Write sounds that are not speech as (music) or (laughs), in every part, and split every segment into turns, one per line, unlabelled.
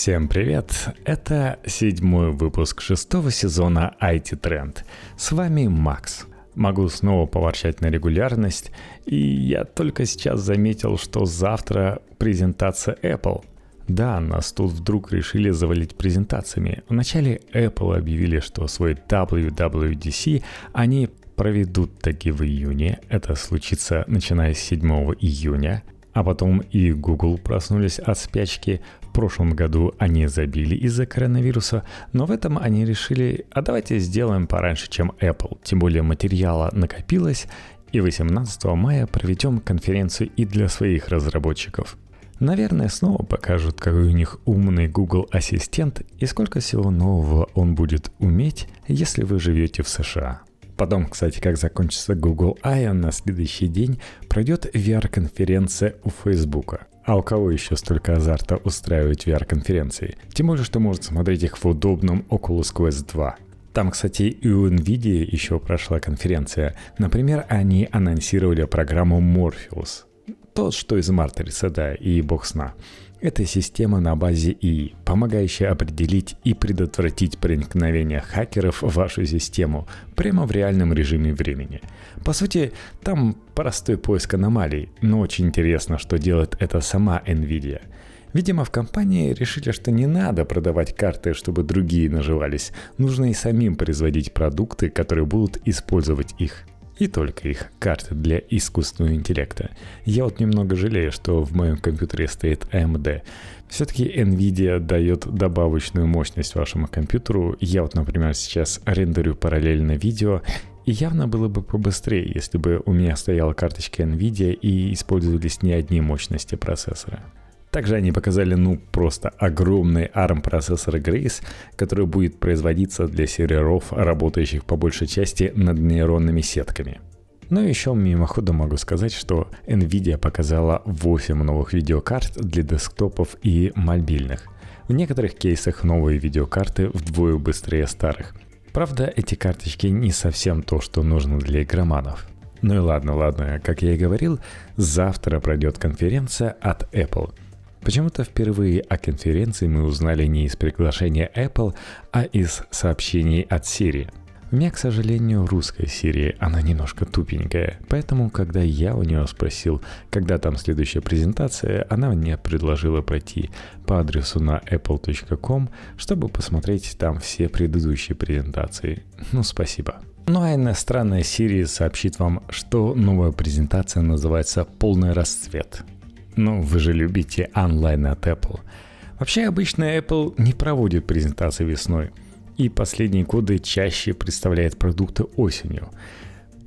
Всем привет! Это седьмой выпуск шестого сезона IT Trend. С вами Макс. Могу снова поворчать на регулярность, и я только сейчас заметил, что завтра презентация Apple. Да, нас тут вдруг решили завалить презентациями. Вначале Apple объявили, что свой WWDC они проведут таки в июне. Это случится начиная с 7 июня. А потом и Google проснулись от спячки. Прошлом году они забили из-за коронавируса, но в этом они решили, а давайте сделаем пораньше, чем Apple. Тем более материала накопилось, и 18 мая проведем конференцию и для своих разработчиков. Наверное, снова покажут, какой у них умный Google Ассистент и сколько всего нового он будет уметь, если вы живете в США. Потом, кстати, как закончится Google I, на следующий день пройдет VR-конференция у Facebook. А у кого еще столько азарта устраивать VR-конференции? Тем более, что можно смотреть их в удобном Oculus Quest 2. Там, кстати, и у NVIDIA еще прошла конференция. Например, они анонсировали программу Morpheus. Тот, что из Матрицы, да, и бог сна. Это система на базе ИИ, помогающая определить и предотвратить проникновение хакеров в вашу систему прямо в реальном режиме времени. По сути, там простой поиск аномалий, но очень интересно, что делает это сама NVIDIA. Видимо, в компании решили, что не надо продавать карты, чтобы другие наживались. Нужно и самим производить продукты, которые будут использовать их и только их карты для искусственного интеллекта. Я вот немного жалею, что в моем компьютере стоит AMD. Все-таки NVIDIA дает добавочную мощность вашему компьютеру. Я вот, например, сейчас рендерю параллельно видео, и явно было бы побыстрее, если бы у меня стояла карточка NVIDIA и использовались не одни мощности процессора. Также они показали, ну, просто огромный ARM процессор Grace, который будет производиться для серверов, работающих по большей части над нейронными сетками. Но еще мимоходом могу сказать, что Nvidia показала 8 новых видеокарт для десктопов и мобильных. В некоторых кейсах новые видеокарты вдвое быстрее старых. Правда, эти карточки не совсем то, что нужно для игроманов. Ну и ладно, ладно, как я и говорил, завтра пройдет конференция от Apple – Почему-то впервые о конференции мы узнали не из приглашения Apple, а из сообщений от Siri. У меня, к сожалению, русская Siri, она немножко тупенькая, поэтому, когда я у нее спросил, когда там следующая презентация, она мне предложила пройти по адресу на apple.com, чтобы посмотреть там все предыдущие презентации. Ну, спасибо. Ну а иностранная Siri сообщит вам, что новая презентация называется «Полный расцвет». Ну, вы же любите онлайн от Apple. Вообще обычно Apple не проводит презентации весной, и последние годы чаще представляет продукты осенью.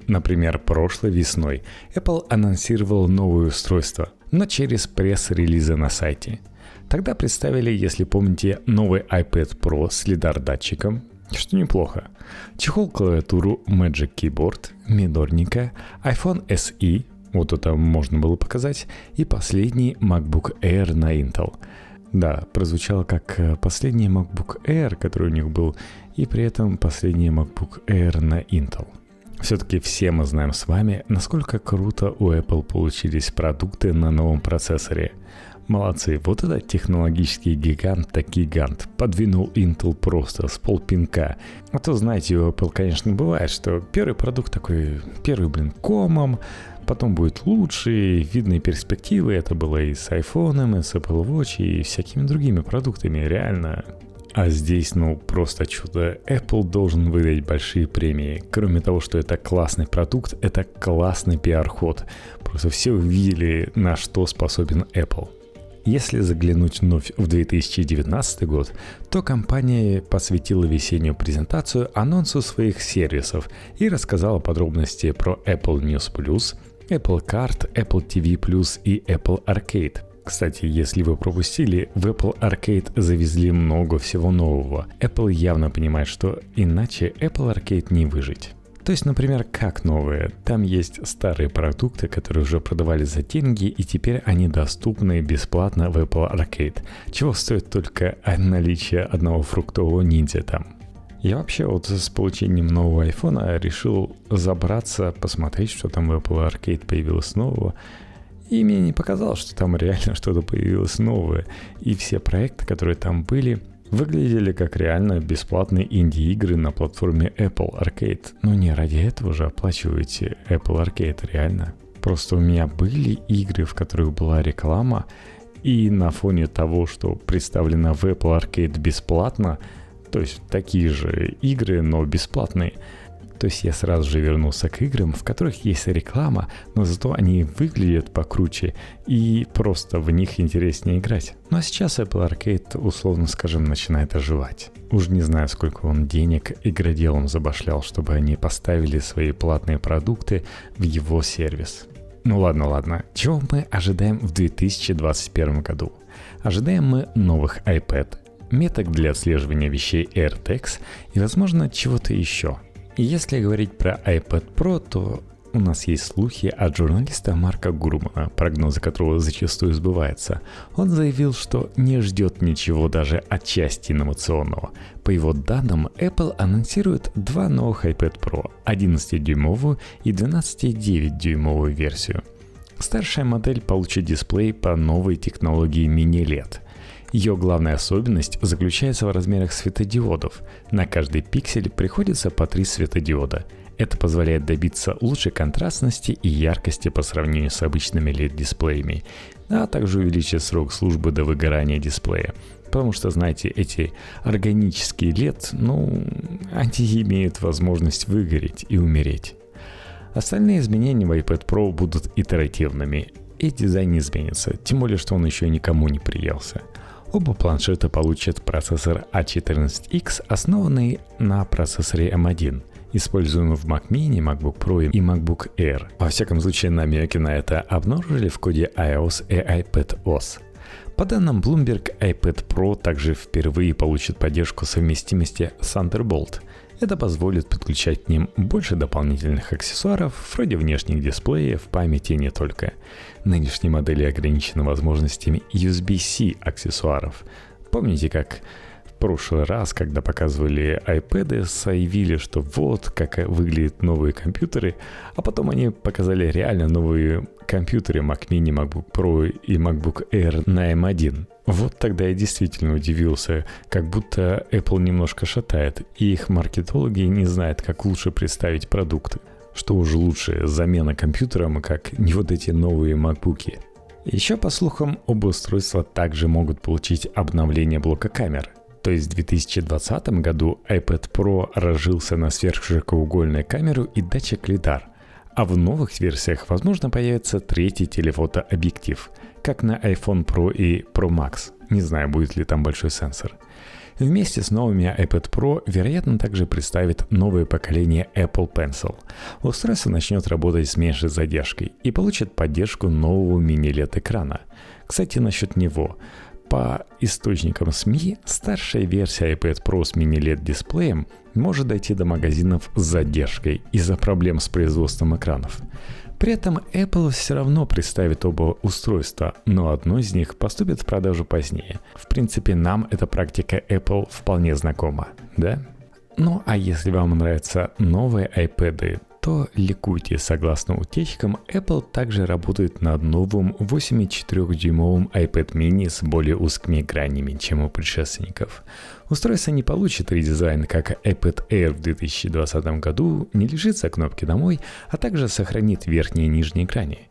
Например, прошлой весной Apple анонсировал новое устройство, но через пресс-релизы на сайте. Тогда представили, если помните, новый iPad Pro с лидар-датчиком, что неплохо. Чехол-клавиатуру Magic Keyboard, минорника, iPhone SE, вот это можно было показать. И последний MacBook Air на Intel. Да, прозвучало как э, последний MacBook Air, который у них был, и при этом последний MacBook Air на Intel. Все-таки все мы знаем с вами, насколько круто у Apple получились продукты на новом процессоре. Молодцы, вот этот технологический гигант так гигант. Подвинул Intel просто с полпинка. А то, знаете, у Apple, конечно, бывает, что первый продукт такой, первый, блин, комом, потом будет лучше, видные перспективы. Это было и с iPhone, и с Apple Watch, и всякими другими продуктами, реально. А здесь, ну, просто чудо. Apple должен выдать большие премии. Кроме того, что это классный продукт, это классный пиар-ход. Просто все увидели, на что способен Apple. Если заглянуть вновь в 2019 год, то компания посвятила весеннюю презентацию анонсу своих сервисов и рассказала подробности про Apple News Plus – Apple Card, Apple TV Plus и Apple Arcade. Кстати, если вы пропустили, в Apple Arcade завезли много всего нового. Apple явно понимает, что иначе Apple Arcade не выжить. То есть, например, как новые? Там есть старые продукты, которые уже продавали за деньги, и теперь они доступны бесплатно в Apple Arcade. Чего стоит только наличие одного фруктового ниндзя там. Я вообще вот с получением нового айфона решил забраться, посмотреть, что там в Apple Arcade появилось нового. И мне не показалось, что там реально (laughs) что-то появилось новое. И все проекты, которые там были, выглядели как реально бесплатные инди-игры на платформе Apple Arcade. Но не ради этого же оплачиваете Apple Arcade, реально. Просто у меня были игры, в которых была реклама, и на фоне того, что представлено в Apple Arcade бесплатно, то есть такие же игры, но бесплатные, то есть я сразу же вернулся к играм, в которых есть реклама, но зато они выглядят покруче и просто в них интереснее играть. Ну а сейчас Apple Arcade, условно скажем, начинает оживать. Уж не знаю, сколько он денег игроделам забашлял, чтобы они поставили свои платные продукты в его сервис. Ну ладно, ладно. Чего мы ожидаем в 2021 году? Ожидаем мы новых iPad, меток для отслеживания вещей AirTags и, возможно, чего-то еще. И если говорить про iPad Pro, то у нас есть слухи от журналиста Марка Гурмана, прогнозы которого зачастую сбываются. Он заявил, что не ждет ничего даже отчасти инновационного. По его данным, Apple анонсирует два новых iPad Pro, 11-дюймовую и 12,9-дюймовую версию. Старшая модель получит дисплей по новой технологии Mini LED – ее главная особенность заключается в размерах светодиодов. На каждый пиксель приходится по три светодиода. Это позволяет добиться лучшей контрастности и яркости по сравнению с обычными LED-дисплеями, а также увеличить срок службы до выгорания дисплея. Потому что, знаете, эти органические LED, ну, они имеют возможность выгореть и умереть. Остальные изменения в iPad Pro будут итеративными, и дизайн не изменится, тем более, что он еще никому не приелся. Оба планшета получат процессор A14X, а основанный на процессоре M1, используемый в Mac Mini, MacBook Pro и MacBook Air. Во всяком случае, намеки на это обнаружили в коде iOS и iPadOS. По данным Bloomberg, iPad Pro также впервые получит поддержку совместимости Thunderbolt – это позволит подключать к ним больше дополнительных аксессуаров, вроде внешних дисплеев, памяти и не только. Нынешние модели ограничены возможностями USB-C аксессуаров. Помните, как прошлый раз, когда показывали iPad, заявили, что вот как выглядят новые компьютеры, а потом они показали реально новые компьютеры Mac Mini, MacBook Pro и MacBook Air на M1. Вот тогда я действительно удивился, как будто Apple немножко шатает, и их маркетологи не знают, как лучше представить продукты. Что уже лучше, замена компьютерам, как не вот эти новые MacBook. Еще по слухам, оба устройства также могут получить обновление блока камер. То есть в 2020 году iPad Pro разжился на сверхширокоугольную камеру и датчик лидар. А в новых версиях, возможно, появится третий телефотообъектив – как на iPhone Pro и Pro Max. Не знаю, будет ли там большой сенсор. Вместе с новыми iPad Pro, вероятно, также представит новое поколение Apple Pencil. Устройство начнет работать с меньшей задержкой и получит поддержку нового мини-LED экрана. Кстати, насчет него. По источникам СМИ, старшая версия iPad Pro с мини-LED дисплеем может дойти до магазинов с задержкой из-за проблем с производством экранов. При этом Apple все равно представит оба устройства, но одно из них поступит в продажу позднее. В принципе, нам эта практика Apple вполне знакома, да? Ну а если вам нравятся новые iPad, то ликуйте. Согласно утечкам, Apple также работает над новым 8,4-дюймовым iPad mini с более узкими гранями, чем у предшественников. Устройство не получит редизайн, как iPad Air в 2020 году, не лишится кнопки «Домой», а также сохранит верхние и нижние грани.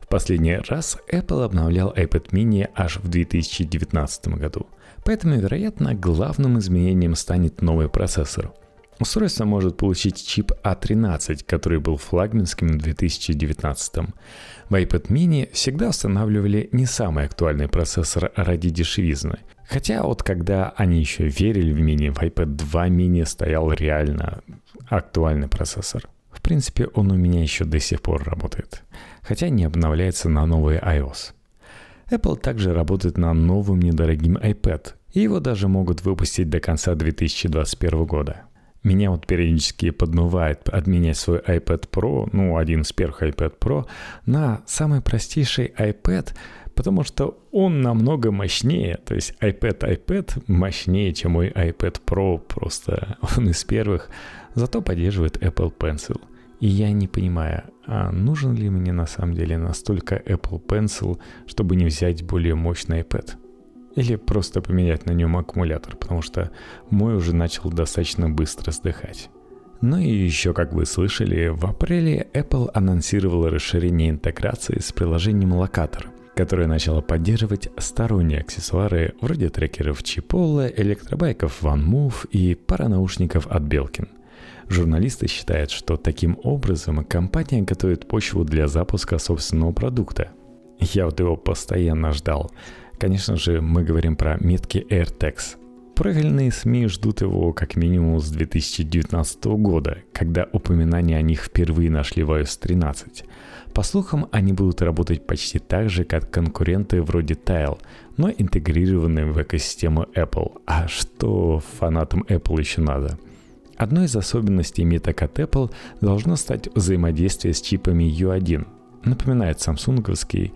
В последний раз Apple обновлял iPad mini аж в 2019 году, поэтому, вероятно, главным изменением станет новый процессор – Устройство может получить чип A13, а который был флагманским в 2019. В iPad mini всегда устанавливали не самый актуальный процессор ради дешевизны. Хотя вот когда они еще верили в мини, в iPad 2 mini стоял реально актуальный процессор. В принципе, он у меня еще до сих пор работает, хотя не обновляется на новый iOS. Apple также работает на новым недорогим iPad, и его даже могут выпустить до конца 2021 года. Меня вот периодически подмывает обменять свой iPad Pro, ну, один из первых iPad Pro, на самый простейший iPad, потому что он намного мощнее. То есть iPad iPad мощнее, чем мой iPad Pro, просто (laughs) он из первых. Зато поддерживает Apple Pencil. И я не понимаю, а нужен ли мне на самом деле настолько Apple Pencil, чтобы не взять более мощный iPad? Или просто поменять на нем аккумулятор, потому что мой уже начал достаточно быстро сдыхать. Ну и еще, как вы слышали, в апреле Apple анонсировала расширение интеграции с приложением Locator, которое начало поддерживать сторонние аксессуары вроде трекеров Chipotle, электробайков OneMove и пара наушников от Belkin. Журналисты считают, что таким образом компания готовит почву для запуска собственного продукта. Я вот его постоянно ждал. Конечно же, мы говорим про метки AirTags. Правильные СМИ ждут его как минимум с 2019 года, когда упоминания о них впервые нашли в iOS 13. По слухам, они будут работать почти так же, как конкуренты вроде Tile, но интегрированные в экосистему Apple. А что фанатам Apple еще надо? Одной из особенностей меток от Apple должно стать взаимодействие с чипами U1. Напоминает самсунговский.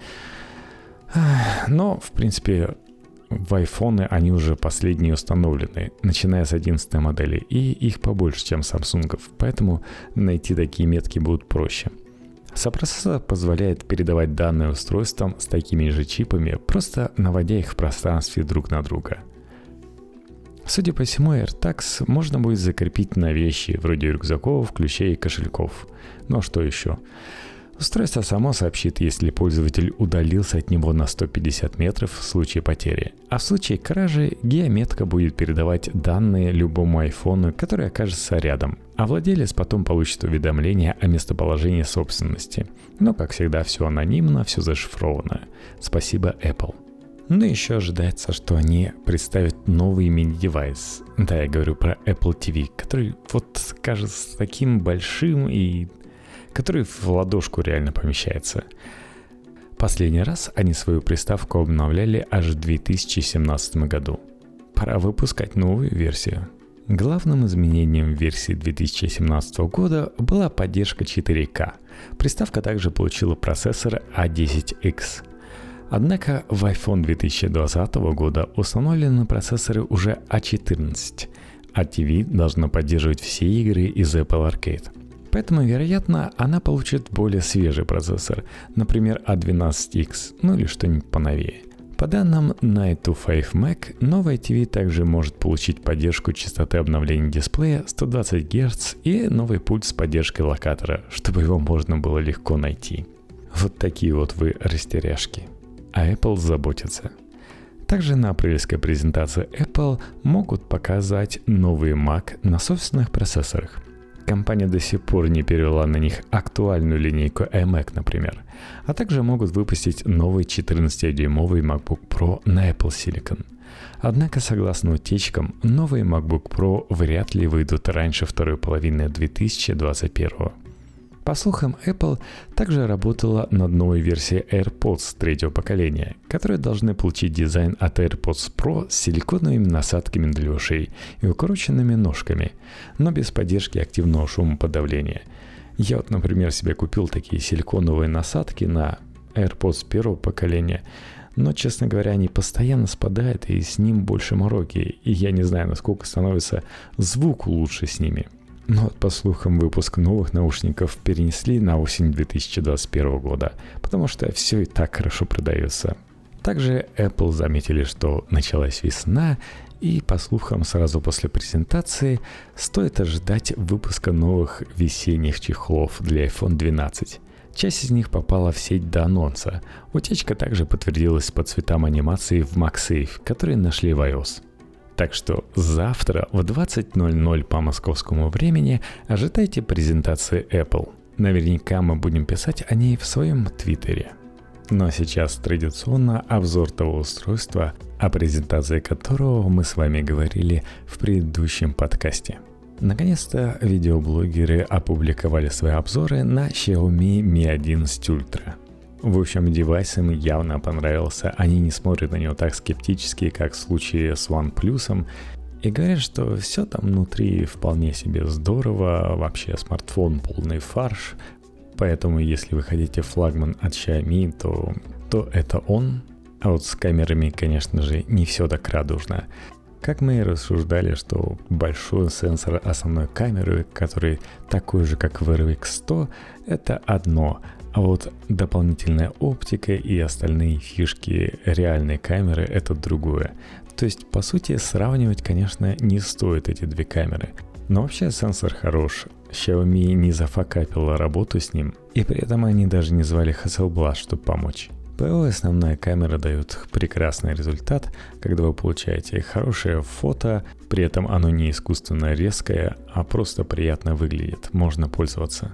Но, в принципе, в iPhone они уже последние установлены, начиная с 11 модели, и их побольше, чем Samsung, поэтому найти такие метки будут проще. Сопроцессор позволяет передавать данные устройствам с такими же чипами, просто наводя их в пространстве друг на друга – Судя по всему, AirTags можно будет закрепить на вещи, вроде рюкзаков, ключей и кошельков. Ну а что еще? Устройство само сообщит, если пользователь удалился от него на 150 метров в случае потери. А в случае кражи геометка будет передавать данные любому айфону, который окажется рядом, а владелец потом получит уведомление о местоположении собственности. Но, как всегда, все анонимно, все зашифровано. Спасибо, Apple. Но еще ожидается, что они представят новый мини-девайс. Да, я говорю про Apple TV, который вот кажется таким большим и который в ладошку реально помещается. Последний раз они свою приставку обновляли аж в 2017 году. Пора выпускать новую версию. Главным изменением версии 2017 года была поддержка 4К. Приставка также получила процессор A10X – Однако в iPhone 2020 года установлены процессоры уже A14, а TV должна поддерживать все игры из Apple Arcade. Поэтому, вероятно, она получит более свежий процессор, например, A12X, ну или что-нибудь поновее. По данным Night to 5 Mac, новая TV также может получить поддержку частоты обновления дисплея 120 Гц и новый пульт с поддержкой локатора, чтобы его можно было легко найти. Вот такие вот вы растеряшки а Apple заботится. Также на апрельской презентации Apple могут показать новый Mac на собственных процессорах. Компания до сих пор не перевела на них актуальную линейку iMac, например, а также могут выпустить новый 14-дюймовый MacBook Pro на Apple Silicon. Однако, согласно утечкам, новые MacBook Pro вряд ли выйдут раньше второй половины 2021 по слухам, Apple также работала над новой версией AirPods третьего поколения, которые должны получить дизайн от AirPods Pro с силиконовыми насадками для ушей и укороченными ножками, но без поддержки активного шумоподавления. Я вот, например, себе купил такие силиконовые насадки на AirPods первого поколения, но, честно говоря, они постоянно спадают, и с ним больше мороки, и я не знаю, насколько становится звук лучше с ними – но, по слухам, выпуск новых наушников перенесли на осень 2021 года, потому что все и так хорошо продается. Также Apple заметили, что началась весна, и, по слухам, сразу после презентации стоит ожидать выпуска новых весенних чехлов для iPhone 12. Часть из них попала в сеть до анонса. Утечка также подтвердилась по цветам анимации в MagSafe, которые нашли в iOS. Так что завтра в 20.00 по московскому времени ожидайте презентации Apple. Наверняка мы будем писать о ней в своем твиттере. Ну а сейчас традиционно обзор того устройства, о презентации которого мы с вами говорили в предыдущем подкасте. Наконец-то видеоблогеры опубликовали свои обзоры на Xiaomi Mi 11 Ultra – в общем, девайс им явно понравился. Они не смотрят на него так скептически, как в случае с OnePlus. И говорят, что все там внутри вполне себе здорово, вообще смартфон полный фарш. Поэтому, если вы хотите флагман от Xiaomi, то, то это он. А вот с камерами, конечно же, не все так радужно. Как мы и рассуждали, что большой сенсор основной камеры, который такой же, как в RVX100, это одно, а вот дополнительная оптика и остальные фишки реальной камеры это другое. То есть, по сути, сравнивать, конечно, не стоит эти две камеры. Но вообще сенсор хорош. Xiaomi не зафакапила работу с ним, и при этом они даже не звали Hasselblad, чтобы помочь. ПО основная камера дает прекрасный результат, когда вы получаете хорошее фото, при этом оно не искусственно резкое, а просто приятно выглядит, можно пользоваться.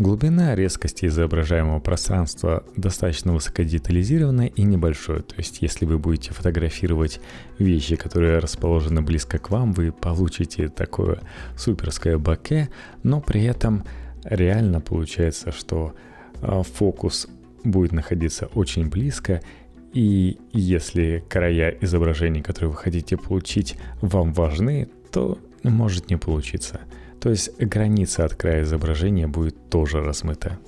Глубина резкости изображаемого пространства достаточно высокодетализированная и небольшой. То есть, если вы будете фотографировать вещи, которые расположены близко к вам, вы получите такое суперское баке, но при этом реально получается, что а, фокус будет находиться очень близко, и если края изображений, которые вы хотите получить, вам важны, то может не получиться – то есть граница от края изображения будет тоже размыта.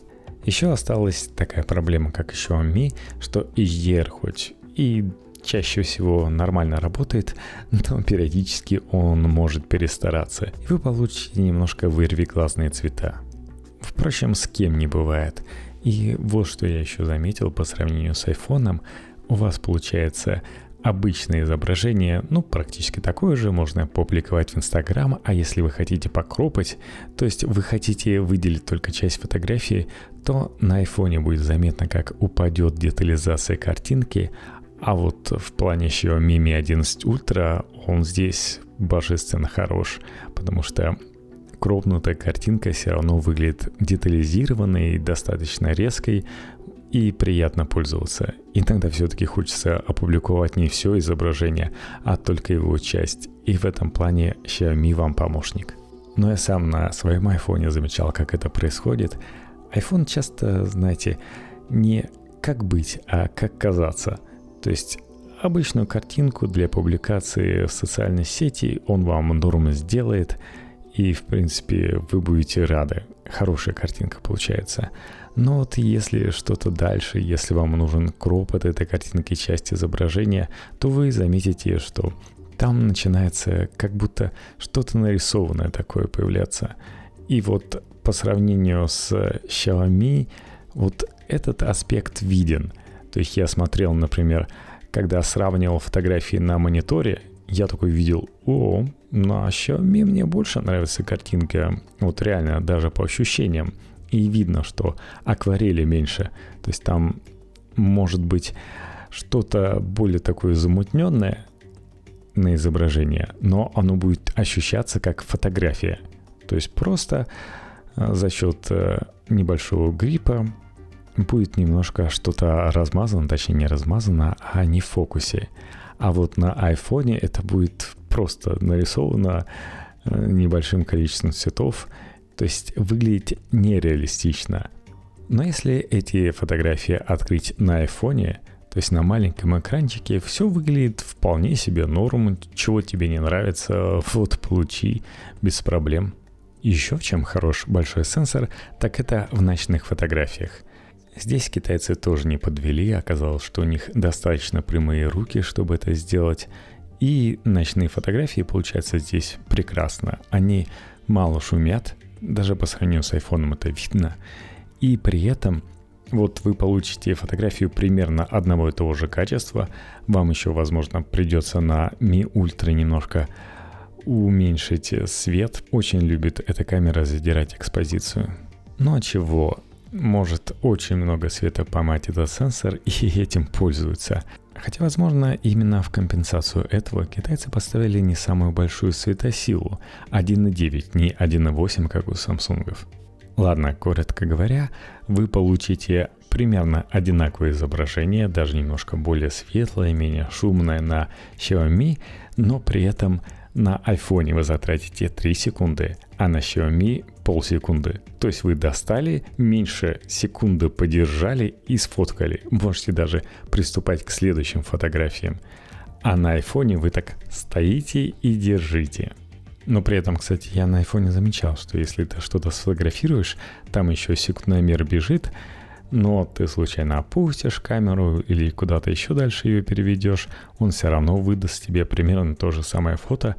Еще осталась такая проблема, как еще Mi, что HDR хоть и чаще всего нормально работает, (laughs) но периодически он может перестараться, и вы получите немножко вырви глазные цвета. Впрочем, с кем не бывает. И вот что я еще заметил по сравнению с айфоном, у вас получается Обычное изображение, ну, практически такое же, можно публиковать в Инстаграм, а если вы хотите покропать, то есть вы хотите выделить только часть фотографии, то на айфоне будет заметно, как упадет детализация картинки, а вот в плане Xiaomi Mi 11 Ultra он здесь божественно хорош, потому что кропнутая картинка все равно выглядит детализированной, достаточно резкой, и приятно пользоваться. Иногда все-таки хочется опубликовать не все изображение, а только его часть. И в этом плане Xiaomi вам помощник. Но я сам на своем айфоне замечал, как это происходит. iPhone часто, знаете, не как быть, а как казаться. То есть обычную картинку для публикации в социальной сети он вам норму сделает, и, в принципе, вы будете рады. Хорошая картинка получается. Но вот если что-то дальше, если вам нужен кроп от этой картинки, часть изображения, то вы заметите, что там начинается как будто что-то нарисованное такое появляться. И вот по сравнению с Xiaomi, вот этот аспект виден. То есть я смотрел, например, когда сравнивал фотографии на мониторе, я такой видел, о, на Xiaomi мне больше нравится картинка, вот реально, даже по ощущениям и видно, что акварели меньше. То есть там может быть что-то более такое замутненное на изображение, но оно будет ощущаться как фотография. То есть просто э, за счет э, небольшого гриппа будет немножко что-то размазано, точнее не размазано, а не в фокусе. А вот на айфоне это будет просто нарисовано э, небольшим количеством цветов, то есть выглядеть нереалистично. Но если эти фотографии открыть на айфоне, то есть на маленьком экранчике, все выглядит вполне себе норм, чего тебе не нравится, (laughs) вот получи, без проблем. Еще в чем хорош большой сенсор, так это в ночных фотографиях. Здесь китайцы тоже не подвели, оказалось, что у них достаточно прямые руки, чтобы это сделать. И ночные фотографии получаются здесь прекрасно. Они мало шумят, даже по сравнению с iPhone это видно. И при этом вот вы получите фотографию примерно одного и того же качества. Вам еще, возможно, придется на Mi Ultra немножко уменьшить свет. Очень любит эта камера задирать экспозицию. Ну а чего? Может очень много света поймать этот сенсор (laughs) и этим пользуются. Хотя, возможно, именно в компенсацию этого китайцы поставили не самую большую светосилу – 1.9, не 1.8, как у самсунгов. Ладно, коротко говоря, вы получите примерно одинаковое изображение, даже немножко более светлое, менее шумное на Xiaomi, но при этом на iPhone вы затратите 3 секунды, а на Xiaomi полсекунды. То есть вы достали, меньше секунды подержали и сфоткали. Можете даже приступать к следующим фотографиям. А на айфоне вы так стоите и держите. Но при этом, кстати, я на айфоне замечал, что если ты что-то сфотографируешь, там еще секундомер бежит, но ты случайно опустишь камеру или куда-то еще дальше ее переведешь, он все равно выдаст тебе примерно то же самое фото,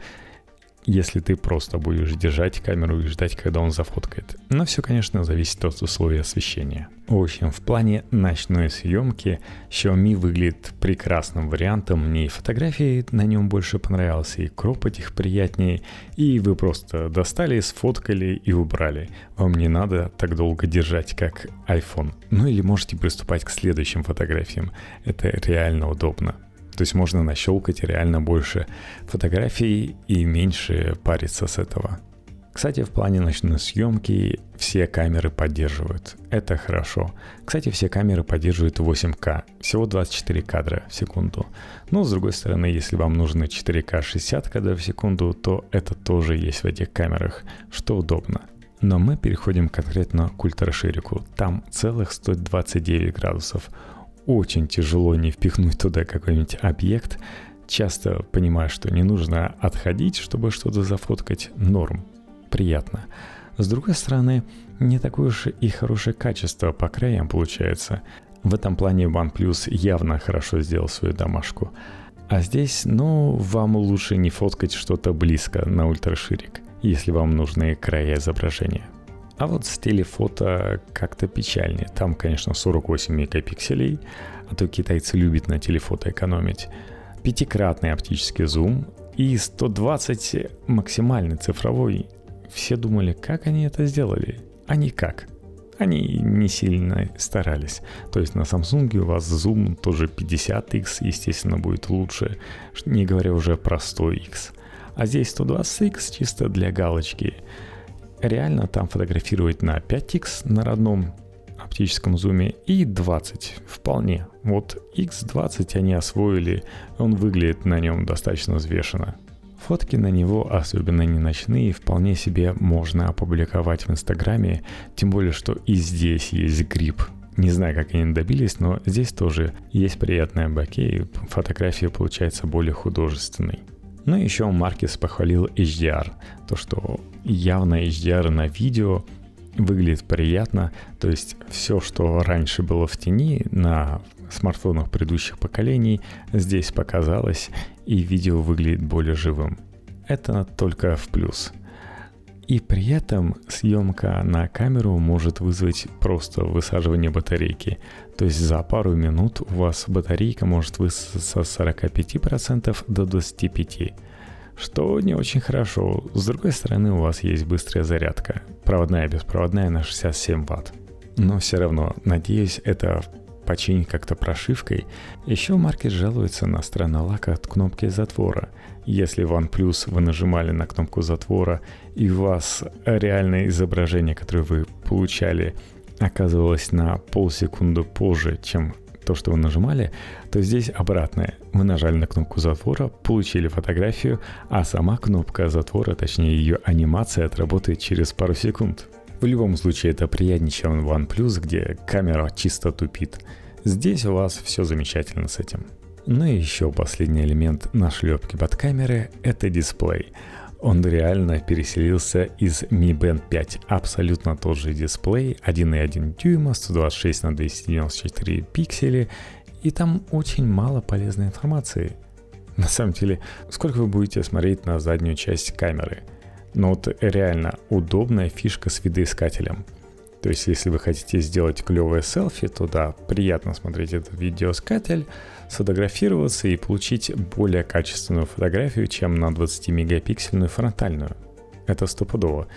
если ты просто будешь держать камеру и ждать, когда он зафоткает. Но все, конечно, зависит от условий освещения. В общем, в плане ночной съемки Xiaomi выглядит прекрасным вариантом. Мне и фотографии на нем больше понравился, и кропать их приятнее, и вы просто достали, сфоткали и убрали. Вам не надо так долго держать, как iPhone. Ну или можете приступать к следующим фотографиям. Это реально удобно. То есть можно нащелкать реально больше фотографий и меньше париться с этого. Кстати, в плане ночной съемки все камеры поддерживают. Это хорошо. Кстати, все камеры поддерживают 8К. Всего 24 кадра в секунду. Но, с другой стороны, если вам нужно 4К 60 кадров в секунду, то это тоже есть в этих камерах, что удобно. Но мы переходим конкретно к ультраширику. Там целых 129 градусов очень тяжело не впихнуть туда какой-нибудь объект. Часто понимаю, что не нужно отходить, чтобы что-то зафоткать. Норм. Приятно. С другой стороны, не такое уж и хорошее качество по краям получается. В этом плане OnePlus явно хорошо сделал свою домашку. А здесь, ну, вам лучше не фоткать что-то близко на ультраширик, если вам нужны края изображения. А вот с телефото как-то печальнее. Там, конечно, 48 мегапикселей, а то китайцы любят на телефото экономить. Пятикратный оптический зум и 120 максимальный цифровой. Все думали, как они это сделали? А никак. Они не сильно старались. То есть на Samsung у вас зум тоже 50x, естественно, будет лучше, не говоря уже про 100x. А здесь 120x чисто для галочки реально там фотографировать на 5x на родном оптическом зуме и 20 вполне. Вот X20 они освоили, он выглядит на нем достаточно взвешенно. Фотки на него, особенно не ночные, вполне себе можно опубликовать в Инстаграме, тем более, что и здесь есть грипп. Не знаю, как они добились, но здесь тоже есть приятная боке, и фотография получается более художественной. Ну и еще Маркес похвалил HDR, то что явно HDR на видео выглядит приятно, то есть все, что раньше было в тени на смартфонах предыдущих поколений, здесь показалось, и видео выглядит более живым. Это только в плюс – и при этом съемка на камеру может вызвать просто высаживание батарейки. То есть за пару минут у вас батарейка может высадиться с 45% до 25%. Что не очень хорошо. С другой стороны, у вас есть быстрая зарядка. Проводная и беспроводная на 67 Вт. Но все равно, надеюсь, это починить как-то прошивкой. Еще маркет жалуется на странный лак от кнопки затвора – если в OnePlus вы нажимали на кнопку затвора, и у вас реальное изображение, которое вы получали, оказывалось на полсекунды позже, чем то, что вы нажимали, то здесь обратное. Вы нажали на кнопку затвора, получили фотографию, а сама кнопка затвора, точнее ее анимация, отработает через пару секунд. В любом случае это приятнее, чем OnePlus, где камера чисто тупит. Здесь у вас все замечательно с этим. Ну и еще последний элемент на шлепке под камеры – это дисплей. Он реально переселился из Mi Band 5. Абсолютно тот же дисплей, 1,1 дюйма, 126 на 294 пиксели, и там очень мало полезной информации. На самом деле, сколько вы будете смотреть на заднюю часть камеры? Но вот реально удобная фишка с видоискателем – то есть, если вы хотите сделать клевое селфи, то да, приятно смотреть этот видеоискатель, сфотографироваться и получить более качественную фотографию, чем на 20-мегапиксельную фронтальную. Это стопудово.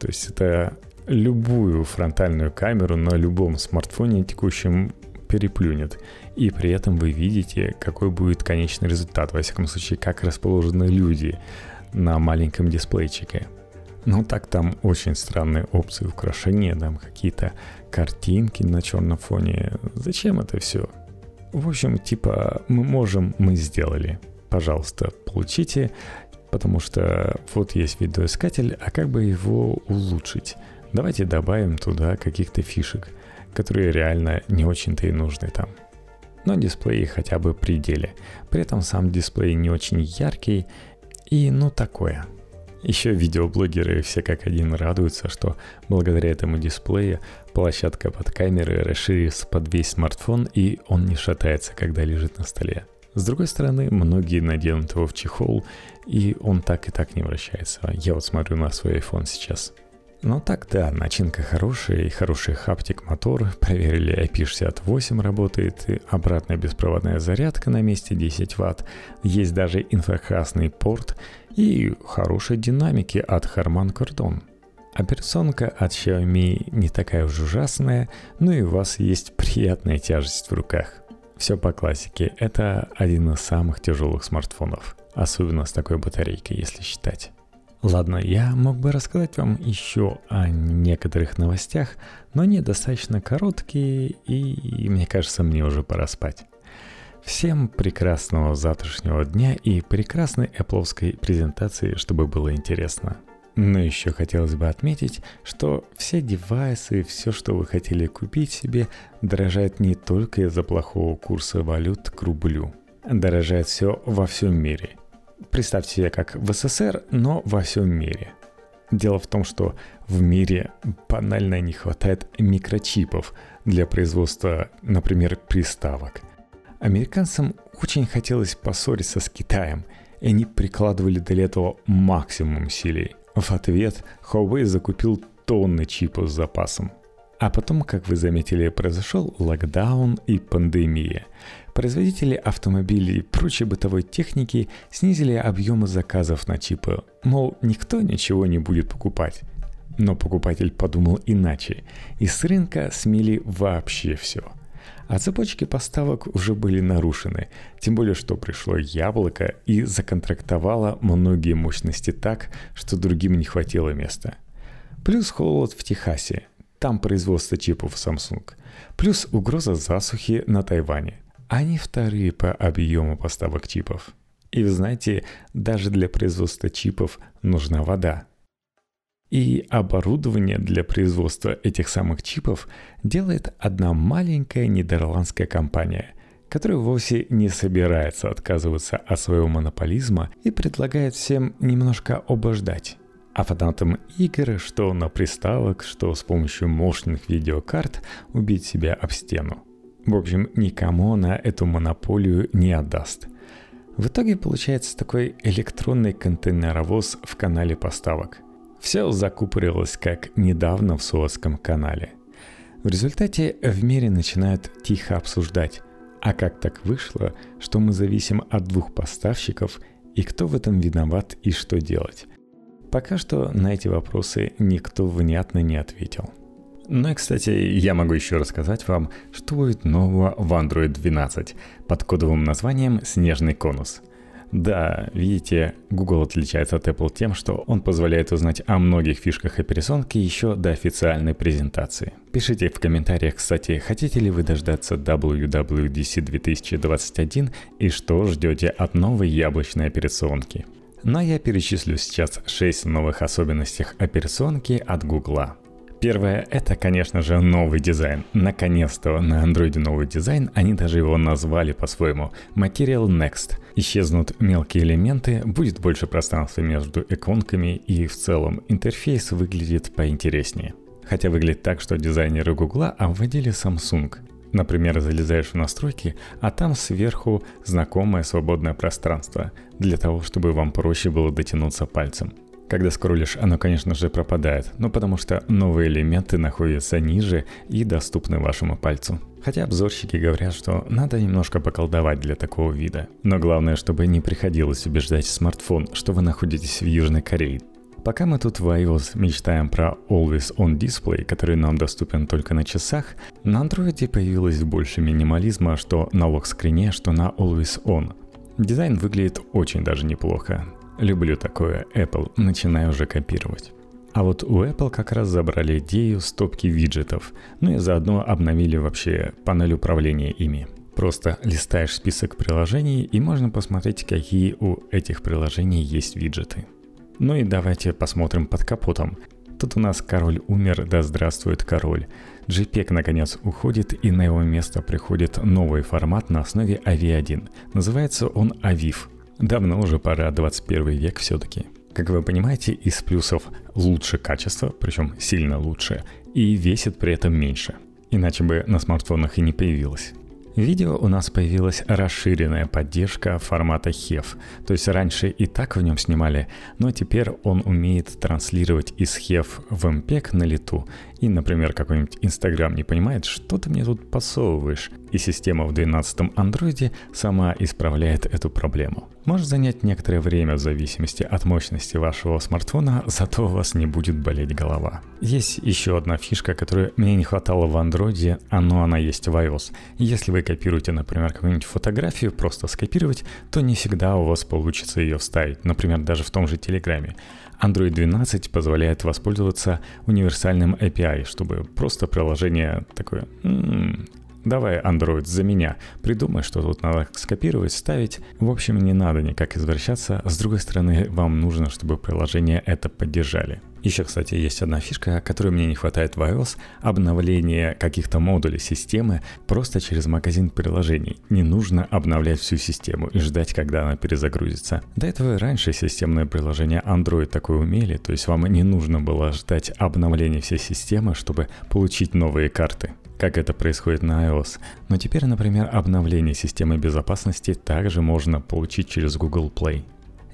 То есть это любую фронтальную камеру на любом смартфоне текущем переплюнет. И при этом вы видите, какой будет конечный результат, во всяком случае, как расположены люди на маленьком дисплейчике. Ну так там очень странные опции украшения, там какие-то картинки на черном фоне. Зачем это все? В общем, типа, мы можем, мы сделали. Пожалуйста, получите, потому что вот есть видеоискатель, а как бы его улучшить? Давайте добавим туда каких-то фишек, которые реально не очень-то и нужны там. Но дисплей хотя бы при деле. При этом сам дисплей не очень яркий и ну такое – Еще видеоблогеры все как один радуются, что благодаря этому дисплею площадка под камерой расширится под весь смартфон и он не шатается, когда лежит на столе. С другой стороны, многие наденут его в чехол, и он так и так не вращается. Я вот смотрю на свой iPhone сейчас. Но так, да, начинка хорошая и хороший хаптик мотор. Проверили IP68 работает, и обратная беспроводная зарядка на месте 10 Вт. Есть даже инфракрасный порт и хорошие динамики от Harman Kardon. Операционка от Xiaomi не такая уж ужасная, но и у вас есть приятная тяжесть в руках. Все по классике. Это один из самых тяжелых смартфонов. Особенно с такой батарейкой, если считать. Ладно, я мог бы рассказать вам еще о некоторых новостях, но они достаточно короткие, и мне кажется, мне уже пора спать. Всем прекрасного завтрашнего дня и прекрасной Apple презентации, чтобы было интересно. Но еще хотелось бы отметить, что все девайсы, все, что вы хотели купить себе, дорожает не только из-за плохого курса валют к рублю. Дорожает все во всем мире. Представьте себе, как в СССР, но во всем мире. Дело в том, что в мире банально не хватает микрочипов для производства, например, приставок. Американцам очень хотелось поссориться с Китаем, и они прикладывали для этого максимум усилий. В ответ Huawei закупил тонны чипов с запасом. А потом, как вы заметили, произошел локдаун и пандемия. Производители автомобилей и прочей бытовой техники снизили объемы заказов на чипы. Мол, никто ничего не будет покупать. Но покупатель подумал иначе, и с рынка смели вообще все – а цепочки поставок уже были нарушены, тем более что пришло яблоко и законтрактовало многие мощности так, что другим не хватило места. Плюс холод в Техасе, там производство чипов Samsung. Плюс угроза засухи на Тайване. Они вторые по объему поставок чипов. И вы знаете, даже для производства чипов нужна вода. И оборудование для производства этих самых чипов делает одна маленькая нидерландская компания, которая вовсе не собирается отказываться от своего монополизма и предлагает всем немножко обождать. А фанатам игр, что на приставок, что с помощью мощных видеокарт убить себя об стену. В общем, никому она эту монополию не отдаст. В итоге получается такой электронный контейнеровоз в канале поставок – все закупорилось как недавно в Суэцком канале. В результате в мире начинают тихо обсуждать, а как так вышло, что мы зависим от двух поставщиков и кто в этом виноват и что делать. Пока что на эти вопросы никто внятно не ответил. Ну и, кстати, я могу еще рассказать вам, что будет нового в Android 12 под кодовым названием «Снежный конус». Да, видите, Google отличается от Apple тем, что он позволяет узнать о многих фишках операционки еще до официальной презентации. Пишите в комментариях, кстати, хотите ли вы дождаться WWDC 2021 и что ждете от новой яблочной операционки. Но я перечислю сейчас 6 новых особенностей операционки от Google. Первое — это, конечно же, новый дизайн. Наконец-то на андроиде новый дизайн, они даже его назвали по-своему — Material Next. Исчезнут мелкие элементы, будет больше пространства между иконками и в целом интерфейс выглядит поинтереснее. Хотя выглядит так, что дизайнеры Гугла обводили Samsung. Например, залезаешь в настройки, а там сверху знакомое свободное пространство, для того, чтобы вам проще было дотянуться пальцем. Когда скроллишь, оно, конечно же, пропадает, но потому что новые элементы находятся ниже и доступны вашему пальцу. Хотя обзорщики говорят, что надо немножко поколдовать для такого вида. Но главное, чтобы не приходилось убеждать смартфон, что вы находитесь в Южной Корее. Пока мы тут в iOS мечтаем про Always On Display, который нам доступен только на часах, на Android появилось больше минимализма, что на лок-скрине, что на Always On. Дизайн выглядит очень даже неплохо. Люблю такое Apple, начинаю уже копировать. А вот у Apple как раз забрали идею стопки виджетов, ну и заодно обновили вообще панель управления ими. Просто листаешь список приложений и можно посмотреть, какие у этих приложений есть виджеты. Ну и давайте посмотрим под капотом. Тут у нас король умер, да здравствует король. JPEG наконец уходит и на его место приходит новый формат на основе AVI1. Называется он AVIF Давно уже пора, 21 век все-таки. Как вы понимаете, из плюсов лучше качество, причем сильно лучше, и весит при этом меньше. Иначе бы на смартфонах и не появилось. В видео у нас появилась расширенная поддержка формата HEV. То есть раньше и так в нем снимали, но теперь он умеет транслировать из HEV в MPEG на лету. И, например, какой-нибудь Инстаграм не понимает, что ты мне тут подсовываешь. И система в 12-м андроиде сама исправляет эту проблему. Может занять некоторое время в зависимости от мощности вашего смартфона, зато у вас не будет болеть голова. Есть еще одна фишка, которой мне не хватало в андроиде, а но она есть в iOS. Если вы копируете, например, какую-нибудь фотографию, просто скопировать, то не всегда у вас получится ее вставить, например, даже в том же Телеграме. Android 12 позволяет воспользоваться универсальным API, чтобы просто приложение такое «М-м, Давай, Android, за меня. Придумай, что тут надо скопировать, ставить. В общем, не надо никак извращаться. С другой стороны, вам нужно, чтобы приложения это поддержали. Еще, кстати, есть одна фишка, которой мне не хватает в iOS – обновление каких-то модулей системы просто через магазин приложений. Не нужно обновлять всю систему и ждать, когда она перезагрузится. До этого и раньше системные приложения Android такое умели, то есть вам не нужно было ждать обновления всей системы, чтобы получить новые карты как это происходит на iOS. Но теперь, например, обновление системы безопасности также можно получить через Google Play.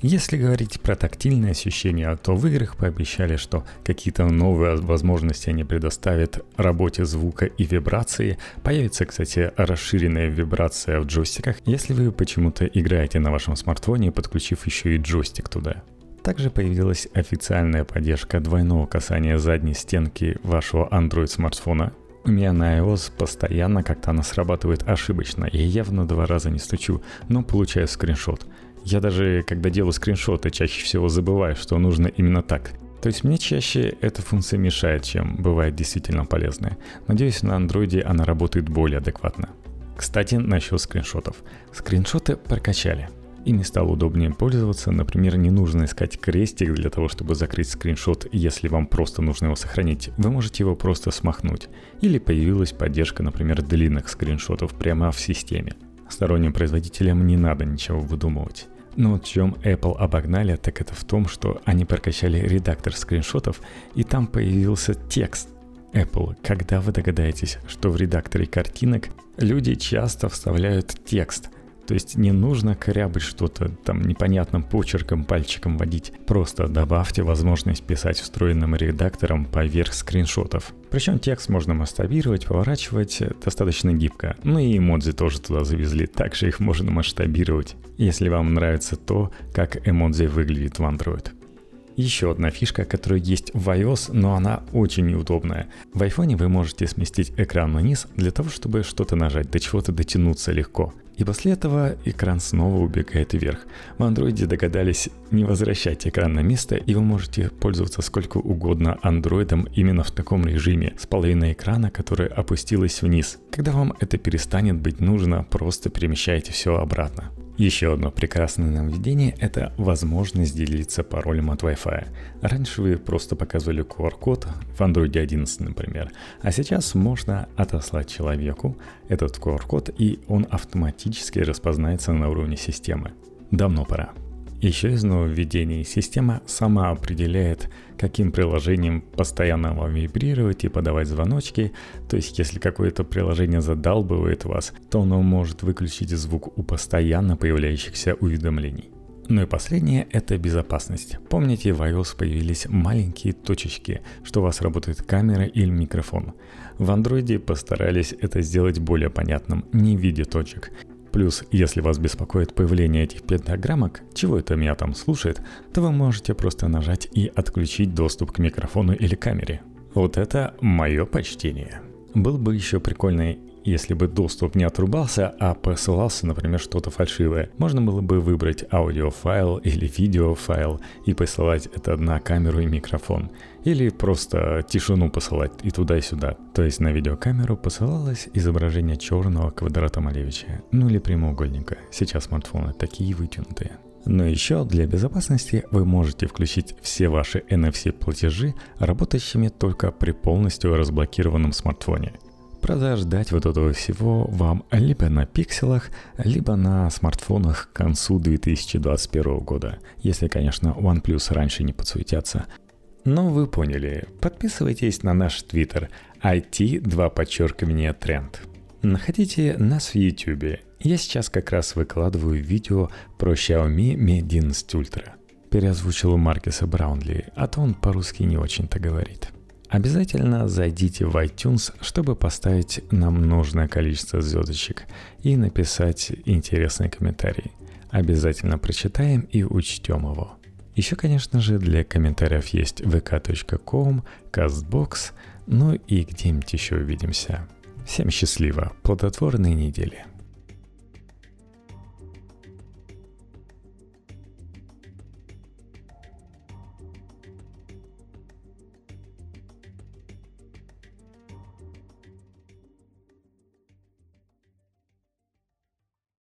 Если говорить про тактильные ощущения, то в играх пообещали, что какие-то новые возможности они предоставят работе звука и вибрации. Появится, кстати, расширенная вибрация в джойстиках, если вы почему-то играете на вашем смартфоне, подключив еще и джойстик туда. Также появилась официальная поддержка двойного касания задней стенки вашего Android смартфона у меня на iOS постоянно как-то она срабатывает ошибочно. Я явно два раза не стучу, но получаю скриншот. Я даже, когда делаю скриншоты, чаще всего забываю, что нужно именно так. То есть мне чаще эта функция мешает, чем бывает действительно полезная. Надеюсь, на андроиде она работает более адекватно. Кстати, насчет скриншотов. Скриншоты прокачали. Ими стало удобнее пользоваться. Например, не нужно искать крестик для того, чтобы закрыть скриншот, если вам просто нужно его сохранить. Вы можете его просто смахнуть. Или появилась поддержка, например, длинных скриншотов прямо в системе. Сторонним производителям не надо ничего выдумывать. Но вот в чем Apple обогнали, так это в том, что они прокачали редактор скриншотов, и там появился текст. Apple, когда вы догадаетесь, что в редакторе картинок люди часто вставляют текст, то есть не нужно корябать что-то там непонятным почерком, пальчиком водить. Просто добавьте возможность писать встроенным редактором поверх скриншотов. Причем текст можно масштабировать, поворачивать достаточно гибко. Ну и эмодзи тоже туда завезли, (laughs) также их можно масштабировать, если вам нравится то, как эмодзи выглядит в Android. Еще одна фишка, которая есть в iOS, но она очень неудобная. В iPhone вы можете сместить экран вниз для того, чтобы что-то нажать, до чего-то дотянуться легко. И после этого экран снова убегает вверх. В Android догадались не возвращать экран на место, и вы можете пользоваться сколько угодно андроидом именно в таком режиме, с половиной экрана, которая опустилась вниз. Когда вам это перестанет быть нужно, просто перемещайте все обратно. Еще одно прекрасное нововведение – это возможность делиться паролем от Wi-Fi. Раньше вы просто показывали QR-код в Android 11, например, а сейчас можно отослать человеку этот QR-код, и он автоматически распознается на уровне системы. Давно пора. Еще из нововведений система сама определяет, каким приложением постоянно вам вибрировать и подавать звоночки. То есть, если какое-то приложение задалбывает вас, то оно может выключить звук у постоянно появляющихся уведомлений. Ну и последнее – это безопасность. Помните, в iOS появились маленькие точечки, что у вас работает камера или микрофон. В Android постарались это сделать более понятным, не в виде точек. Плюс, если вас беспокоит появление этих пентаграммок, чего это меня там слушает, то вы можете просто нажать и отключить доступ к микрофону или камере. Вот это мое почтение. Был бы еще прикольный если бы доступ не отрубался, а посылался, например, что-то фальшивое, можно было бы выбрать аудиофайл или видеофайл и посылать это на камеру и микрофон. Или просто тишину посылать и туда и сюда. То есть на видеокамеру посылалось изображение черного квадрата Малевича, ну или прямоугольника. Сейчас смартфоны такие вытянутые. Но еще для безопасности вы можете включить все ваши NFC платежи, работающими только при полностью разблокированном смартфоне – подождать вот этого всего вам либо на пикселах, либо на смартфонах к концу 2021 года, если, конечно, OnePlus раньше не подсуетятся. Но вы поняли, подписывайтесь на наш твиттер IT 2 подчеркивание тренд. Находите нас в YouTube. Я сейчас как раз выкладываю видео про Xiaomi Mi 11 Ultra. Переозвучил у Маркеса Браунли, а то он по-русски не очень-то говорит. Обязательно зайдите в iTunes, чтобы поставить нам нужное количество звездочек и написать интересный комментарий. Обязательно прочитаем и учтем его. Еще, конечно же, для комментариев есть vk.com, CastBox, ну и где-нибудь еще увидимся. Всем счастливо, плодотворной недели!